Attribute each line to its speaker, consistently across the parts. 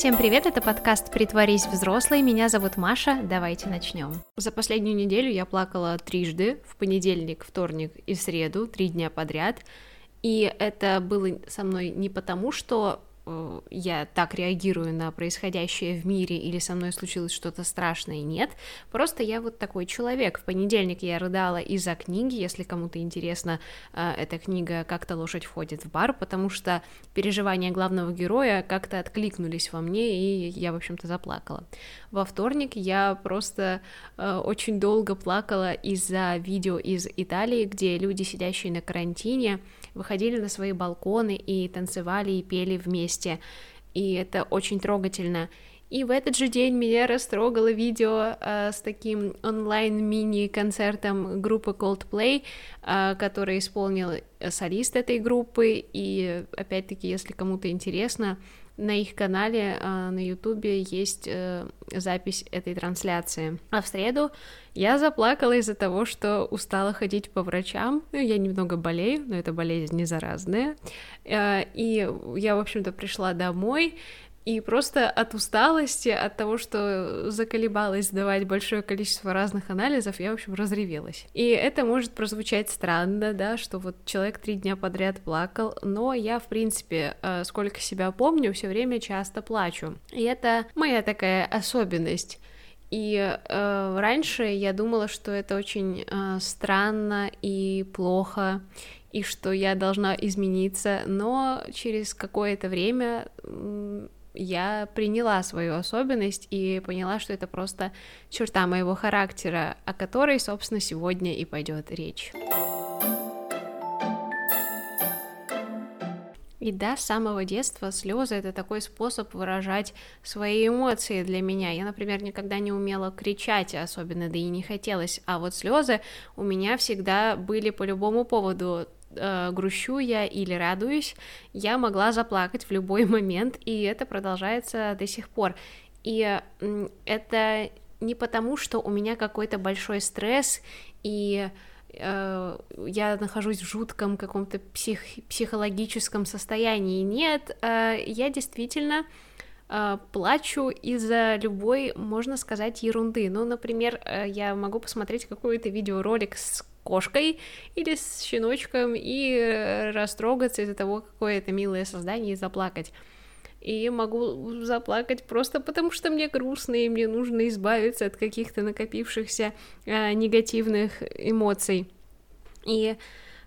Speaker 1: Всем привет, это подкаст «Притворись взрослой», меня зовут Маша, давайте начнем. За последнюю неделю я плакала трижды, в понедельник, вторник и среду, три дня подряд, и это было со мной не потому, что я так реагирую на происходящее в мире или со мной случилось что-то страшное, нет. Просто я вот такой человек. В понедельник я рыдала из-за книги, если кому-то интересно, э, эта книга «Как-то лошадь входит в бар», потому что переживания главного героя как-то откликнулись во мне, и я, в общем-то, заплакала. Во вторник я просто э, очень долго плакала из-за видео из Италии, где люди, сидящие на карантине, выходили на свои балконы и танцевали и пели вместе. И это очень трогательно. И в этот же день меня растрогало видео э, с таким онлайн-мини-концертом группы Coldplay, э, который исполнил солист этой группы. И опять-таки, если кому-то интересно, на их канале э, на ютубе есть э, запись этой трансляции. А в среду я заплакала из-за того, что устала ходить по врачам. Ну, я немного болею, но это болезнь не заразная. Э, и я, в общем-то, пришла домой, и просто от усталости, от того, что заколебалась сдавать большое количество разных анализов, я, в общем, разревелась. И это может прозвучать странно, да, что вот человек три дня подряд плакал, но я, в принципе, э, сколько себя помню, все время часто плачу. И это моя такая особенность. И э, раньше я думала, что это очень э, странно и плохо, и что я должна измениться, но через какое-то время я приняла свою особенность и поняла, что это просто черта моего характера, о которой, собственно, сегодня и пойдет речь. И да, с самого детства слезы это такой способ выражать свои эмоции для меня. Я, например, никогда не умела кричать особенно, да и не хотелось. А вот слезы у меня всегда были по любому поводу э, грущу я или радуюсь, я могла заплакать в любой момент, и это продолжается до сих пор. И это не потому, что у меня какой-то большой стресс, и э, я нахожусь в жутком каком-то псих, психологическом состоянии. Нет, э, я действительно э, плачу из-за любой, можно сказать, ерунды. Ну, например, э, я могу посмотреть какой-то видеоролик с кошкой или с щеночком и э, растрогаться из-за того, какое это милое создание, и заплакать. И могу заплакать просто потому, что мне грустно, и мне нужно избавиться от каких-то накопившихся э, негативных эмоций. И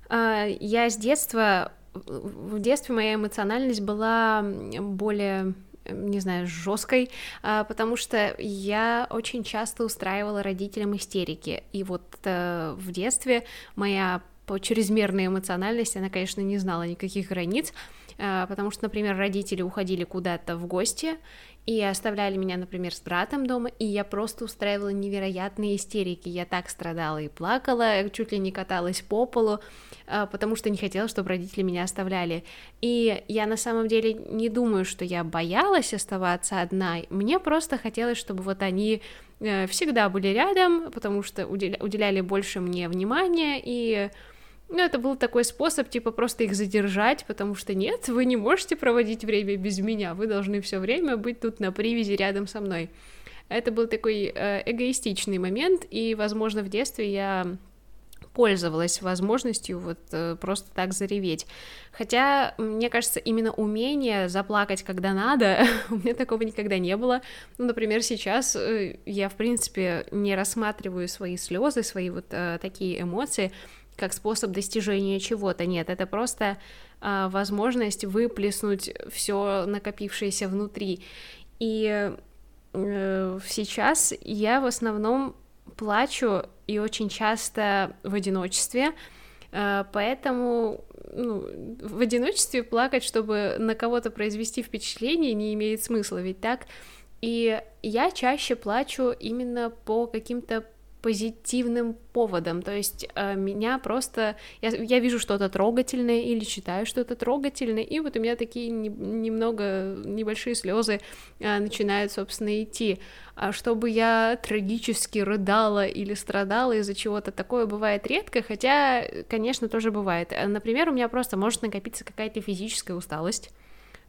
Speaker 1: э, я с детства, в детстве моя эмоциональность была более не знаю, жесткой, а, потому что я очень часто устраивала родителям истерики. И вот э, в детстве моя чрезмерная эмоциональность, она, конечно, не знала никаких границ, а, потому что, например, родители уходили куда-то в гости, и оставляли меня, например, с братом дома, и я просто устраивала невероятные истерики. Я так страдала и плакала, чуть ли не каталась по полу, а, потому что не хотела, чтобы родители меня оставляли. И я на самом деле не думаю, что я боялась оставаться одна. Мне просто хотелось, чтобы вот они э, всегда были рядом, потому что уделяли больше мне внимания, и ну, это был такой способ, типа, просто их задержать, потому что нет, вы не можете проводить время без меня, вы должны все время быть тут на привязи рядом со мной. Это был такой э, эгоистичный момент, и, возможно, в детстве я пользовалась возможностью вот э, просто так зареветь. Хотя, мне кажется, именно умение заплакать, когда надо, у меня такого никогда не было. Ну, например, сейчас э, я, в принципе, не рассматриваю свои слезы, свои вот э, такие эмоции как способ достижения чего-то. Нет, это просто э, возможность выплеснуть все накопившееся внутри. И э, сейчас я в основном плачу и очень часто в одиночестве, э, поэтому ну, в одиночестве плакать, чтобы на кого-то произвести впечатление, не имеет смысла, ведь так? И я чаще плачу именно по каким-то позитивным поводом, то есть э, меня просто, я, я вижу что-то трогательное или читаю что-то трогательное, и вот у меня такие не, немного небольшие слезы э, начинают, собственно, идти, а чтобы я трагически рыдала или страдала из-за чего-то такое бывает редко, хотя, конечно, тоже бывает. Например, у меня просто может накопиться какая-то физическая усталость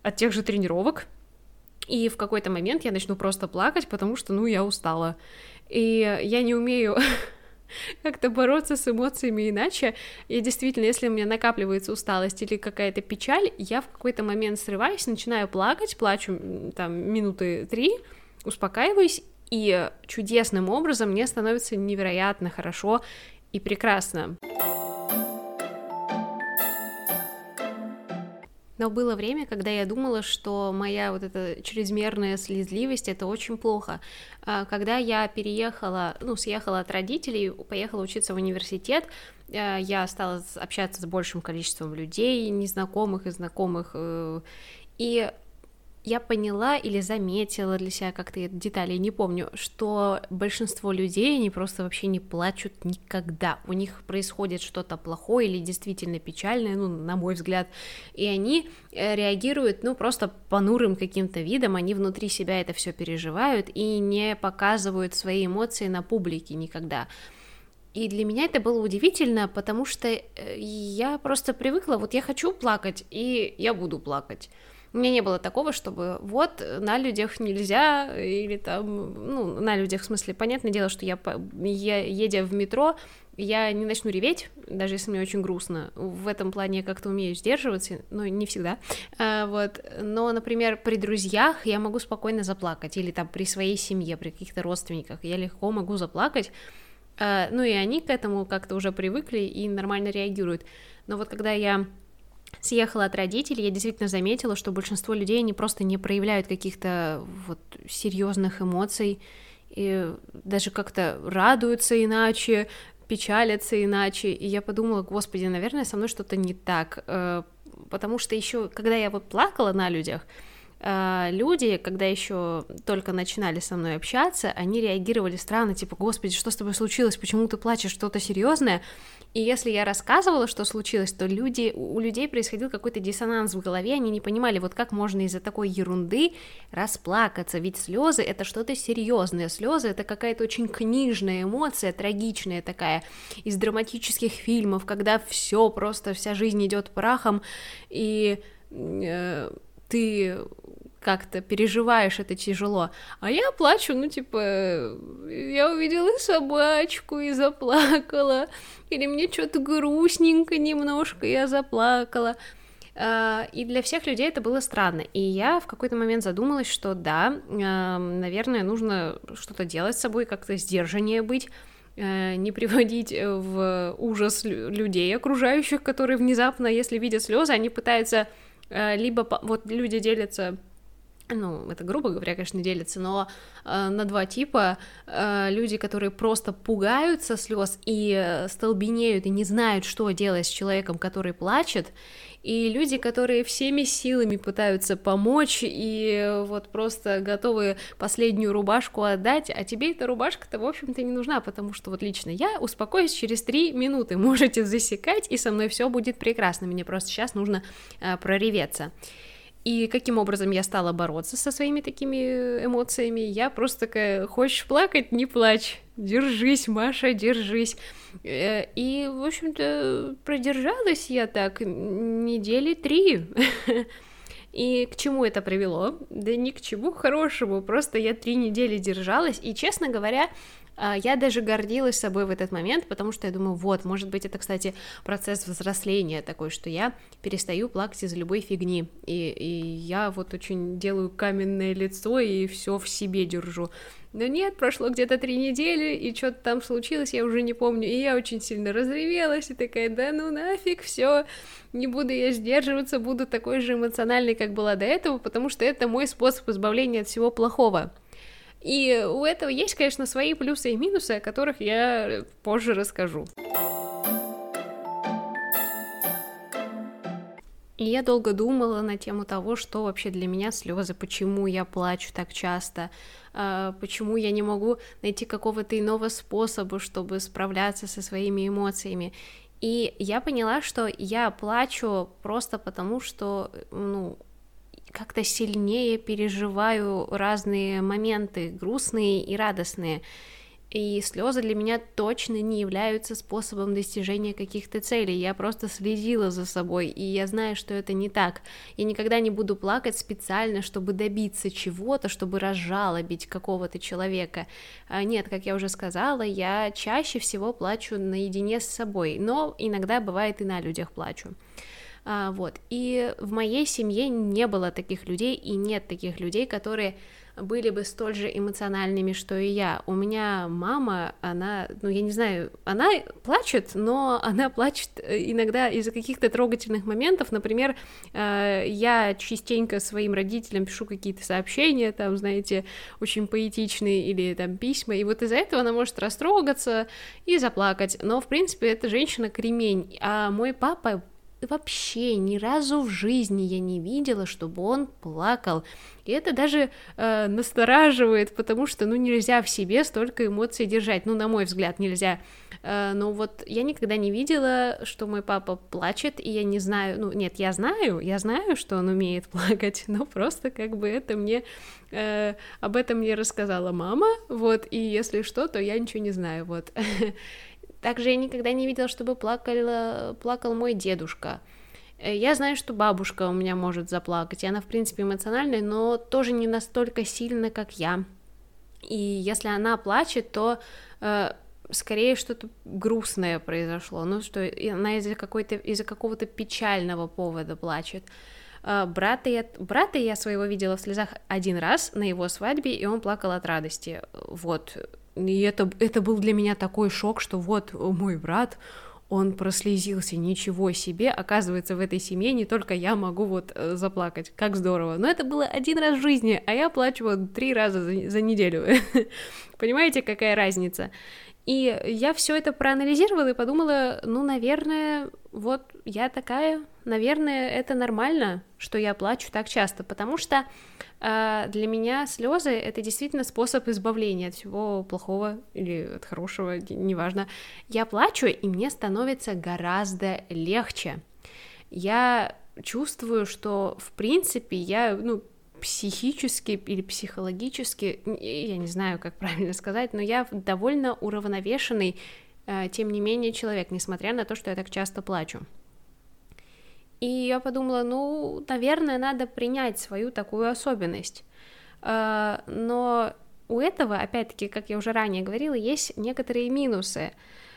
Speaker 1: от тех же тренировок, и в какой-то момент я начну просто плакать, потому что, ну, я устала. И я не умею как-то бороться с эмоциями иначе. И действительно, если у меня накапливается усталость или какая-то печаль, я в какой-то момент срываюсь, начинаю плакать, плачу там минуты три, успокаиваюсь, и чудесным образом мне становится невероятно хорошо и прекрасно. Но было время, когда я думала, что моя вот эта чрезмерная слезливость это очень плохо. А, когда я переехала, ну, съехала от родителей, поехала учиться в университет, а, я стала общаться с большим количеством людей, незнакомых и знакомых, э, и я поняла или заметила для себя как-то детали, не помню, что большинство людей, они просто вообще не плачут никогда. У них происходит что-то плохое или действительно печальное, ну, на мой взгляд, и они э, реагируют, ну, просто понурым каким-то видом, они внутри себя это все переживают и не показывают свои эмоции на публике никогда. И для меня это было удивительно, потому что э, я просто привыкла, вот я хочу плакать, и я буду плакать. У меня не было такого, чтобы вот на людях нельзя, или там, ну, на людях, в смысле, понятное дело, что я, я едя в метро, я не начну реветь, даже если мне очень грустно. В этом плане я как-то умею сдерживаться, но не всегда. А, вот. Но, например, при друзьях я могу спокойно заплакать, или там при своей семье, при каких-то родственниках, я легко могу заплакать. А, ну и они к этому как-то уже привыкли и нормально реагируют. Но вот когда я съехала от родителей, я действительно заметила, что большинство людей, они просто не проявляют каких-то вот серьезных эмоций, и даже как-то радуются иначе, печалятся иначе, и я подумала, господи, наверное, со мной что-то не так, э, потому что еще, когда я вот плакала на людях, э, люди, когда еще только начинали со мной общаться, они реагировали странно, типа, господи, что с тобой случилось, почему ты плачешь, что-то серьезное, и если я рассказывала, что случилось, то люди, у людей происходил какой-то диссонанс в голове, они не понимали, вот как можно из-за такой ерунды расплакаться, ведь слезы это что-то серьезное, слезы это какая-то очень книжная эмоция, трагичная такая, из драматических фильмов, когда все просто, вся жизнь идет прахом, и э, ты как-то переживаешь это тяжело. А я плачу, ну, типа, я увидела собачку и заплакала, или мне что-то грустненько немножко, я заплакала. А, и для всех людей это было странно. И я в какой-то момент задумалась, что да, наверное, нужно что-то делать с собой, как-то сдержаннее быть, э, не приводить в ужас людей окружающих, которые внезапно, если видят слезы, они пытаются э, либо вот люди делятся ну, это грубо говоря, конечно, делится, но э, на два типа э, люди, которые просто пугаются слез и э, столбенеют и не знают, что делать с человеком, который плачет, и люди, которые всеми силами пытаются помочь и вот просто готовы последнюю рубашку отдать, а тебе эта рубашка-то, в общем-то, не нужна, потому что вот лично я успокоюсь через три минуты, можете засекать, и со мной все будет прекрасно, мне просто сейчас нужно э, прореветься. И каким образом я стала бороться со своими такими эмоциями? Я просто такая, хочешь плакать, не плачь, держись, Маша, держись. Э, и, в общем-то, продержалась я так недели три. И к чему это привело? Да ни к чему хорошему, просто я три недели держалась, и, честно говоря, я даже гордилась собой в этот момент, потому что я думаю, вот, может быть, это, кстати, процесс взросления такой, что я перестаю плакать из-за любой фигни, и, и я вот очень делаю каменное лицо и все в себе держу. Но нет, прошло где-то три недели, и что-то там случилось, я уже не помню, и я очень сильно разревелась, и такая, да ну нафиг, все, не буду я сдерживаться, буду такой же эмоциональной, как была до этого, потому что это мой способ избавления от всего плохого. И у этого есть, конечно, свои плюсы и минусы, о которых я позже расскажу. И я долго думала на тему того, что вообще для меня слезы, почему я плачу так часто, а, почему я не могу найти какого-то иного способа, чтобы справляться со своими эмоциями. И я поняла, что я плачу просто потому, что, ну, как-то сильнее переживаю разные моменты, грустные и радостные. И слезы для меня точно не являются способом достижения каких-то целей. Я просто следила за собой, и я знаю, что это не так. Я никогда не буду плакать специально, чтобы добиться чего-то, чтобы разжалобить какого-то человека. А, нет, как я уже сказала, я чаще всего плачу наедине с собой, но иногда бывает и на людях плачу. А, вот. И в моей семье не было таких людей, и нет таких людей, которые были бы столь же эмоциональными, что и я. У меня мама, она, ну, я не знаю, она плачет, но она плачет э, иногда из-за каких-то трогательных моментов. Например, э, я частенько своим родителям пишу какие-то сообщения, там, знаете, очень поэтичные или там письма, и вот из-за этого она может растрогаться и заплакать. Но, в принципе, эта женщина кремень. А мой папа вообще ни разу в жизни я не видела, чтобы он плакал. И это даже э, настораживает, потому что, ну, нельзя в себе столько эмоций держать. Ну, на мой взгляд, нельзя. Э, но вот я никогда не видела, что мой папа плачет, и я не знаю, ну, нет, я знаю, я знаю, что он умеет плакать, но просто как бы это мне, э, об этом мне рассказала мама, вот, и если что, то я ничего не знаю, вот. Также я никогда не видела, чтобы плакал, плакал мой дедушка. Э, я знаю, что бабушка у меня может заплакать, и она, в принципе, эмоциональная, но тоже не настолько сильно, как я. И если она плачет, то э, скорее что-то грустное произошло, ну что она из-за какой-то из-за какого-то печального повода плачет. Э, брата я, брата я своего видела в слезах один раз на его свадьбе, и он плакал от радости. Вот и это, это был для меня такой шок, что вот мой брат, он прослезился, ничего себе, оказывается, в этой семье не только я могу вот э, заплакать, как здорово, но это было один раз в жизни, а я плачу вот три раза за, за неделю, понимаете, какая разница? И я все это проанализировала и подумала, ну, наверное, вот я такая, наверное, это нормально, что я плачу так часто, потому что э, для меня слезы это действительно способ избавления от всего плохого или от хорошего, неважно. Я плачу, и мне становится гораздо легче. Я чувствую, что в принципе я, ну, психически или психологически, я не знаю, как правильно сказать, но я довольно уравновешенный, э, тем не менее, человек, несмотря на то, что я так часто плачу. И я подумала, ну, наверное, надо принять свою такую особенность. Э, но у этого, опять-таки, как я уже ранее говорила, есть некоторые минусы.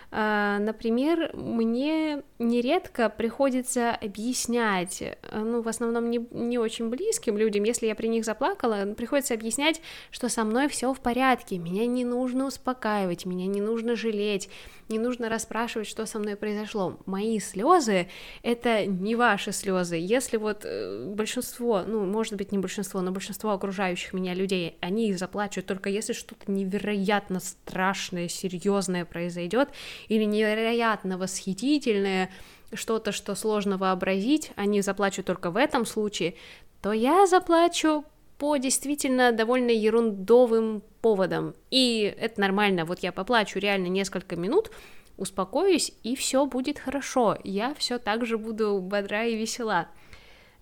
Speaker 1: А, например, мне нередко приходится объяснять, э, ну, в основном не, не очень близким людям, если я при них заплакала, приходится объяснять, что со мной все в порядке, меня не нужно успокаивать, меня не нужно жалеть, не нужно расспрашивать, что со мной произошло. Мои слезы это не ваши слезы. Если вот э, большинство, ну, может быть, не большинство, но большинство окружающих меня людей, они заплачут только если что-то невероятно страшное, серьезное произойдет, или невероятно восхитительное, что-то, что сложно вообразить, они заплачут только в этом случае, то я заплачу по действительно довольно ерундовым поводам. И это нормально, вот я поплачу реально несколько минут, успокоюсь, и все будет хорошо. Я все так же буду бодра и весела.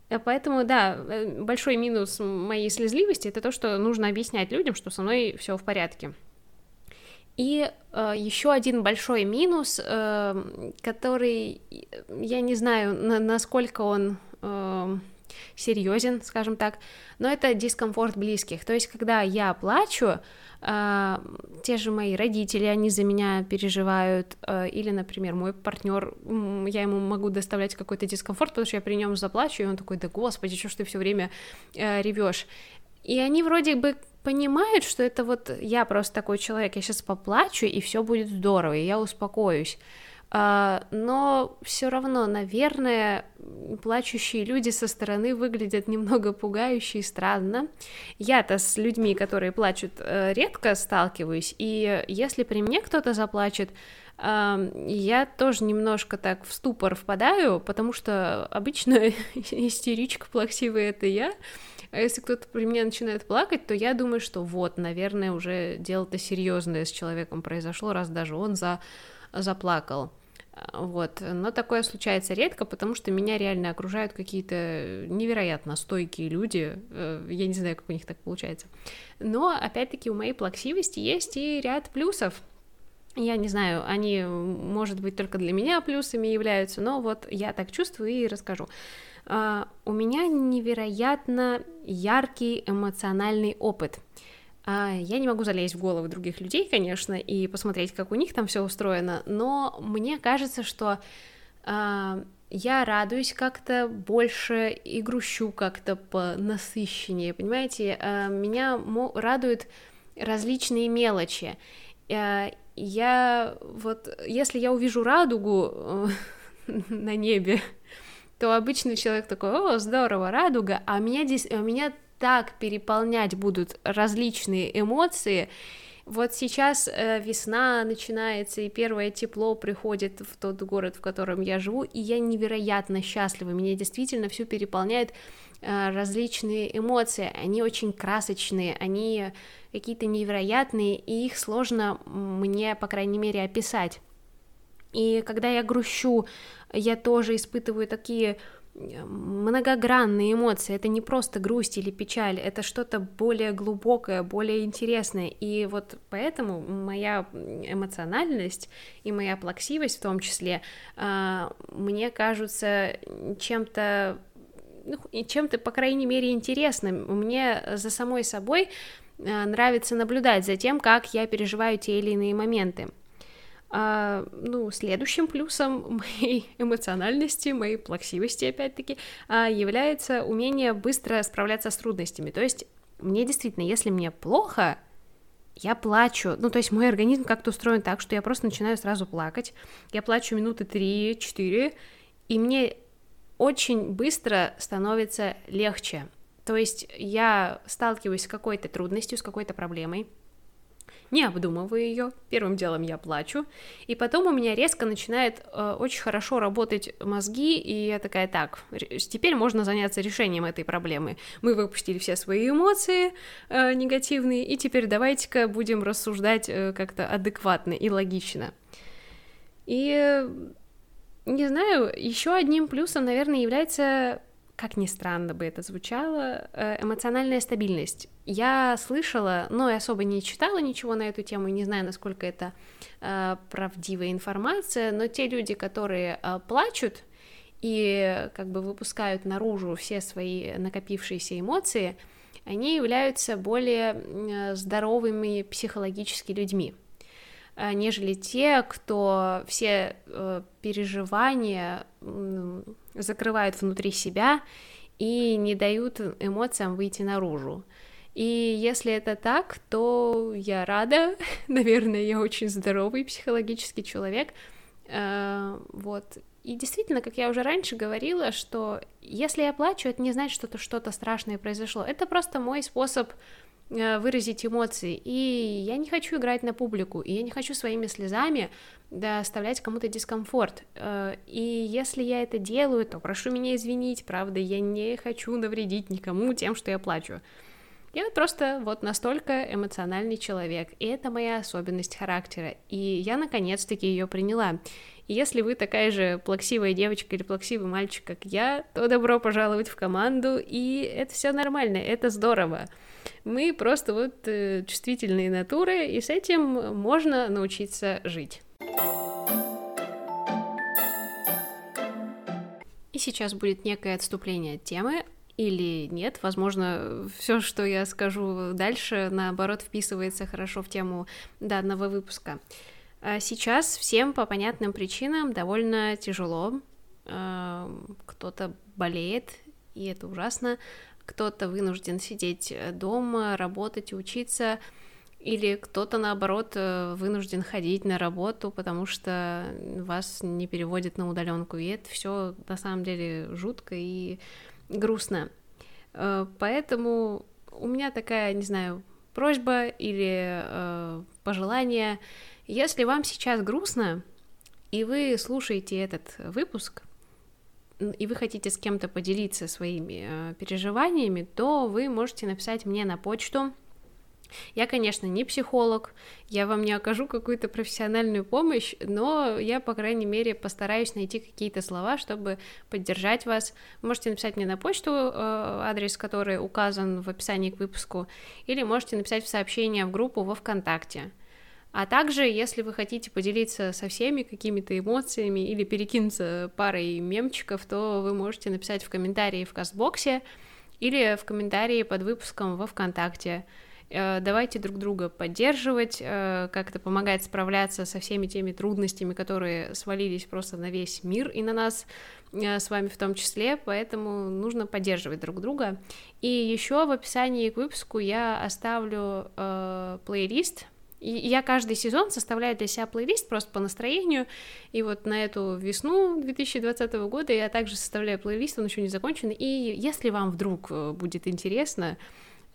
Speaker 1: Э, поэтому, да, э, большой минус моей слезливости это то, что нужно объяснять людям, что со мной все в порядке. И э, еще один большой минус, э, который я не знаю, на, насколько он э, серьезен, скажем так, но это дискомфорт близких. То есть, когда я плачу, э, те же мои родители, они за меня переживают, э, или, например, мой партнер, я ему могу доставлять какой-то дискомфорт, потому что я при нем заплачу, и он такой, да господи, что ж ты все время э, ревешь. И они вроде бы понимают, что это вот я просто такой человек, я сейчас поплачу, и все будет здорово, и я успокоюсь. Uh, но все равно, наверное, плачущие люди со стороны выглядят немного пугающе и странно. Я-то с людьми, которые плачут, uh, редко сталкиваюсь, и если при мне кто-то заплачет, uh, я тоже немножко так в ступор впадаю, потому что обычно истеричка плаксивая это я, а если кто-то при мне начинает плакать, то я думаю, что вот, наверное, уже дело-то серьезное с человеком произошло, раз даже он за... заплакал. Вот. Но такое случается редко, потому что меня реально окружают какие-то невероятно стойкие люди. Э, я не знаю, как у них так получается. Но, опять-таки, у моей плаксивости есть и ряд плюсов. Я не знаю, они, может быть, только для меня плюсами являются, но вот я так чувствую и расскажу. Uh, у меня невероятно яркий эмоциональный опыт. Uh, я не могу залезть в головы других людей, конечно, и посмотреть, как у них там все устроено, но мне кажется, что uh, я радуюсь как-то больше и грущу как-то по насыщеннее, понимаете? Меня радуют различные мелочи я вот, если я увижу радугу э, на небе, то обычный человек такой, о, здорово, радуга, а меня здесь, а меня так переполнять будут различные эмоции, вот сейчас э, весна начинается, и первое тепло приходит в тот город, в котором я живу, и я невероятно счастлива. Меня действительно все переполняет различные эмоции. Они очень красочные, они какие-то невероятные, и их сложно мне, по крайней мере, описать. И когда я грущу, я тоже испытываю такие многогранные эмоции, это не просто грусть или печаль, это что-то более глубокое, более интересное, и вот поэтому моя эмоциональность и моя плаксивость в том числе а, мне кажутся чем-то ну, чем-то, по крайней мере, интересным. Мне за самой собой а, нравится наблюдать за тем, как я переживаю те или иные моменты. А, ну, следующим плюсом моей эмоциональности, моей плаксивости, опять-таки, а, является умение быстро справляться с трудностями. То есть мне действительно, если мне плохо, я плачу. Ну, то есть мой организм как-то устроен так, что я просто начинаю сразу плакать. Я плачу минуты 3-4, и мне очень быстро становится легче. То есть я сталкиваюсь с какой-то трудностью, с какой-то проблемой, не обдумываю ее, первым делом я плачу, и потом у меня резко начинает э, очень хорошо работать мозги, и я такая, так, теперь можно заняться решением этой проблемы. Мы выпустили все свои эмоции э, негативные, и теперь давайте-ка будем рассуждать э, как-то адекватно и логично. И не знаю, еще одним плюсом, наверное, является как ни странно бы это звучало, э, эмоциональная стабильность. Я слышала, но и особо не читала ничего на эту тему, не знаю, насколько это э, правдивая информация, но те люди, которые э, плачут и как бы выпускают наружу все свои накопившиеся эмоции, они являются более э, здоровыми психологически людьми нежели те, кто все э, переживания закрывают внутри себя и не дают эмоциям выйти наружу. И если это так, то я рада, наверное, я очень здоровый психологический человек, э, вот. И действительно, как я уже раньше говорила, что если я плачу, это не значит, что что-то страшное произошло. Это просто мой способ Э, выразить эмоции. И я не хочу играть на публику, и я не хочу своими слезами доставлять кому-то дискомфорт. Э, и если я это делаю, то прошу меня извинить, правда, я не хочу навредить никому тем, что я плачу. Я просто вот настолько эмоциональный человек, и это моя особенность характера, и я наконец-таки ее приняла. И если вы такая же плаксивая девочка или плаксивый мальчик, как я, то добро пожаловать в команду, и это все нормально, это здорово. Мы просто вот э, чувствительные натуры, и с этим можно научиться жить. И сейчас будет некое отступление от темы, или нет, возможно, все, что я скажу дальше, наоборот, вписывается хорошо в тему данного выпуска. А сейчас всем по понятным причинам довольно тяжело. А, кто-то болеет, и это ужасно кто-то вынужден сидеть дома, работать, учиться, или кто-то, наоборот, вынужден ходить на работу, потому что вас не переводят на удаленку. И это все на самом деле жутко и грустно. Э, поэтому у меня такая, не знаю, просьба или э, пожелание. Если вам сейчас грустно, и вы слушаете этот выпуск, и вы хотите с кем-то поделиться своими э, переживаниями, то вы можете написать мне на почту Я, конечно, не психолог, я вам не окажу какую-то профессиональную помощь, но я, по крайней мере, постараюсь найти какие-то слова, чтобы поддержать вас. можете написать мне на почту, э, адрес который указан в описании к выпуску, или можете написать в сообщение в группу во ВКонтакте. А также, если вы хотите поделиться со всеми какими-то эмоциями или перекинуться парой мемчиков, то вы можете написать в комментарии в Кастбоксе или в комментарии под выпуском во ВКонтакте. Э, давайте друг друга поддерживать, э, как-то помогать справляться со всеми теми трудностями, которые свалились просто на весь мир и на нас э, с вами в том числе, поэтому нужно поддерживать друг друга. И еще в описании к выпуску я оставлю э, плейлист. И я каждый сезон составляю для себя плейлист просто по настроению, и вот на эту весну 2020 года я также составляю плейлист, он еще не закончен, и если вам вдруг будет интересно,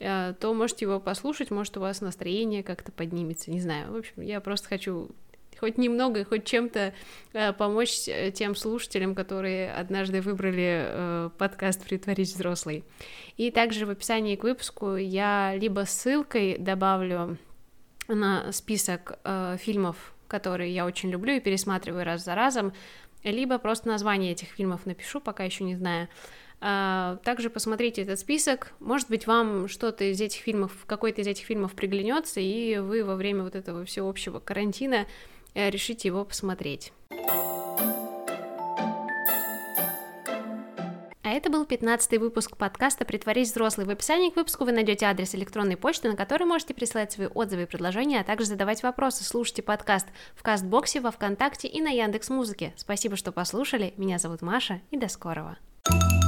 Speaker 1: то можете его послушать, может, у вас настроение как-то поднимется, не знаю. В общем, я просто хочу хоть немного, хоть чем-то э, помочь э, тем слушателям, которые однажды выбрали э, подкаст «Притворись взрослый». И также в описании к выпуску я либо ссылкой добавлю на список э, фильмов, которые я очень люблю и пересматриваю раз за разом, либо просто название этих фильмов напишу, пока еще не знаю. А, также посмотрите этот список. Может быть, вам что-то из этих фильмов, какой-то из этих фильмов приглянется, и вы во время вот этого всеобщего карантина э, решите его посмотреть. А это был 15 выпуск подкаста «Притворись взрослый». В описании к выпуску вы найдете адрес электронной почты, на который можете присылать свои отзывы и предложения, а также задавать вопросы. Слушайте подкаст в Кастбоксе, во Вконтакте и на Яндекс Музыке. Спасибо, что послушали. Меня зовут Маша, и до скорого. thank you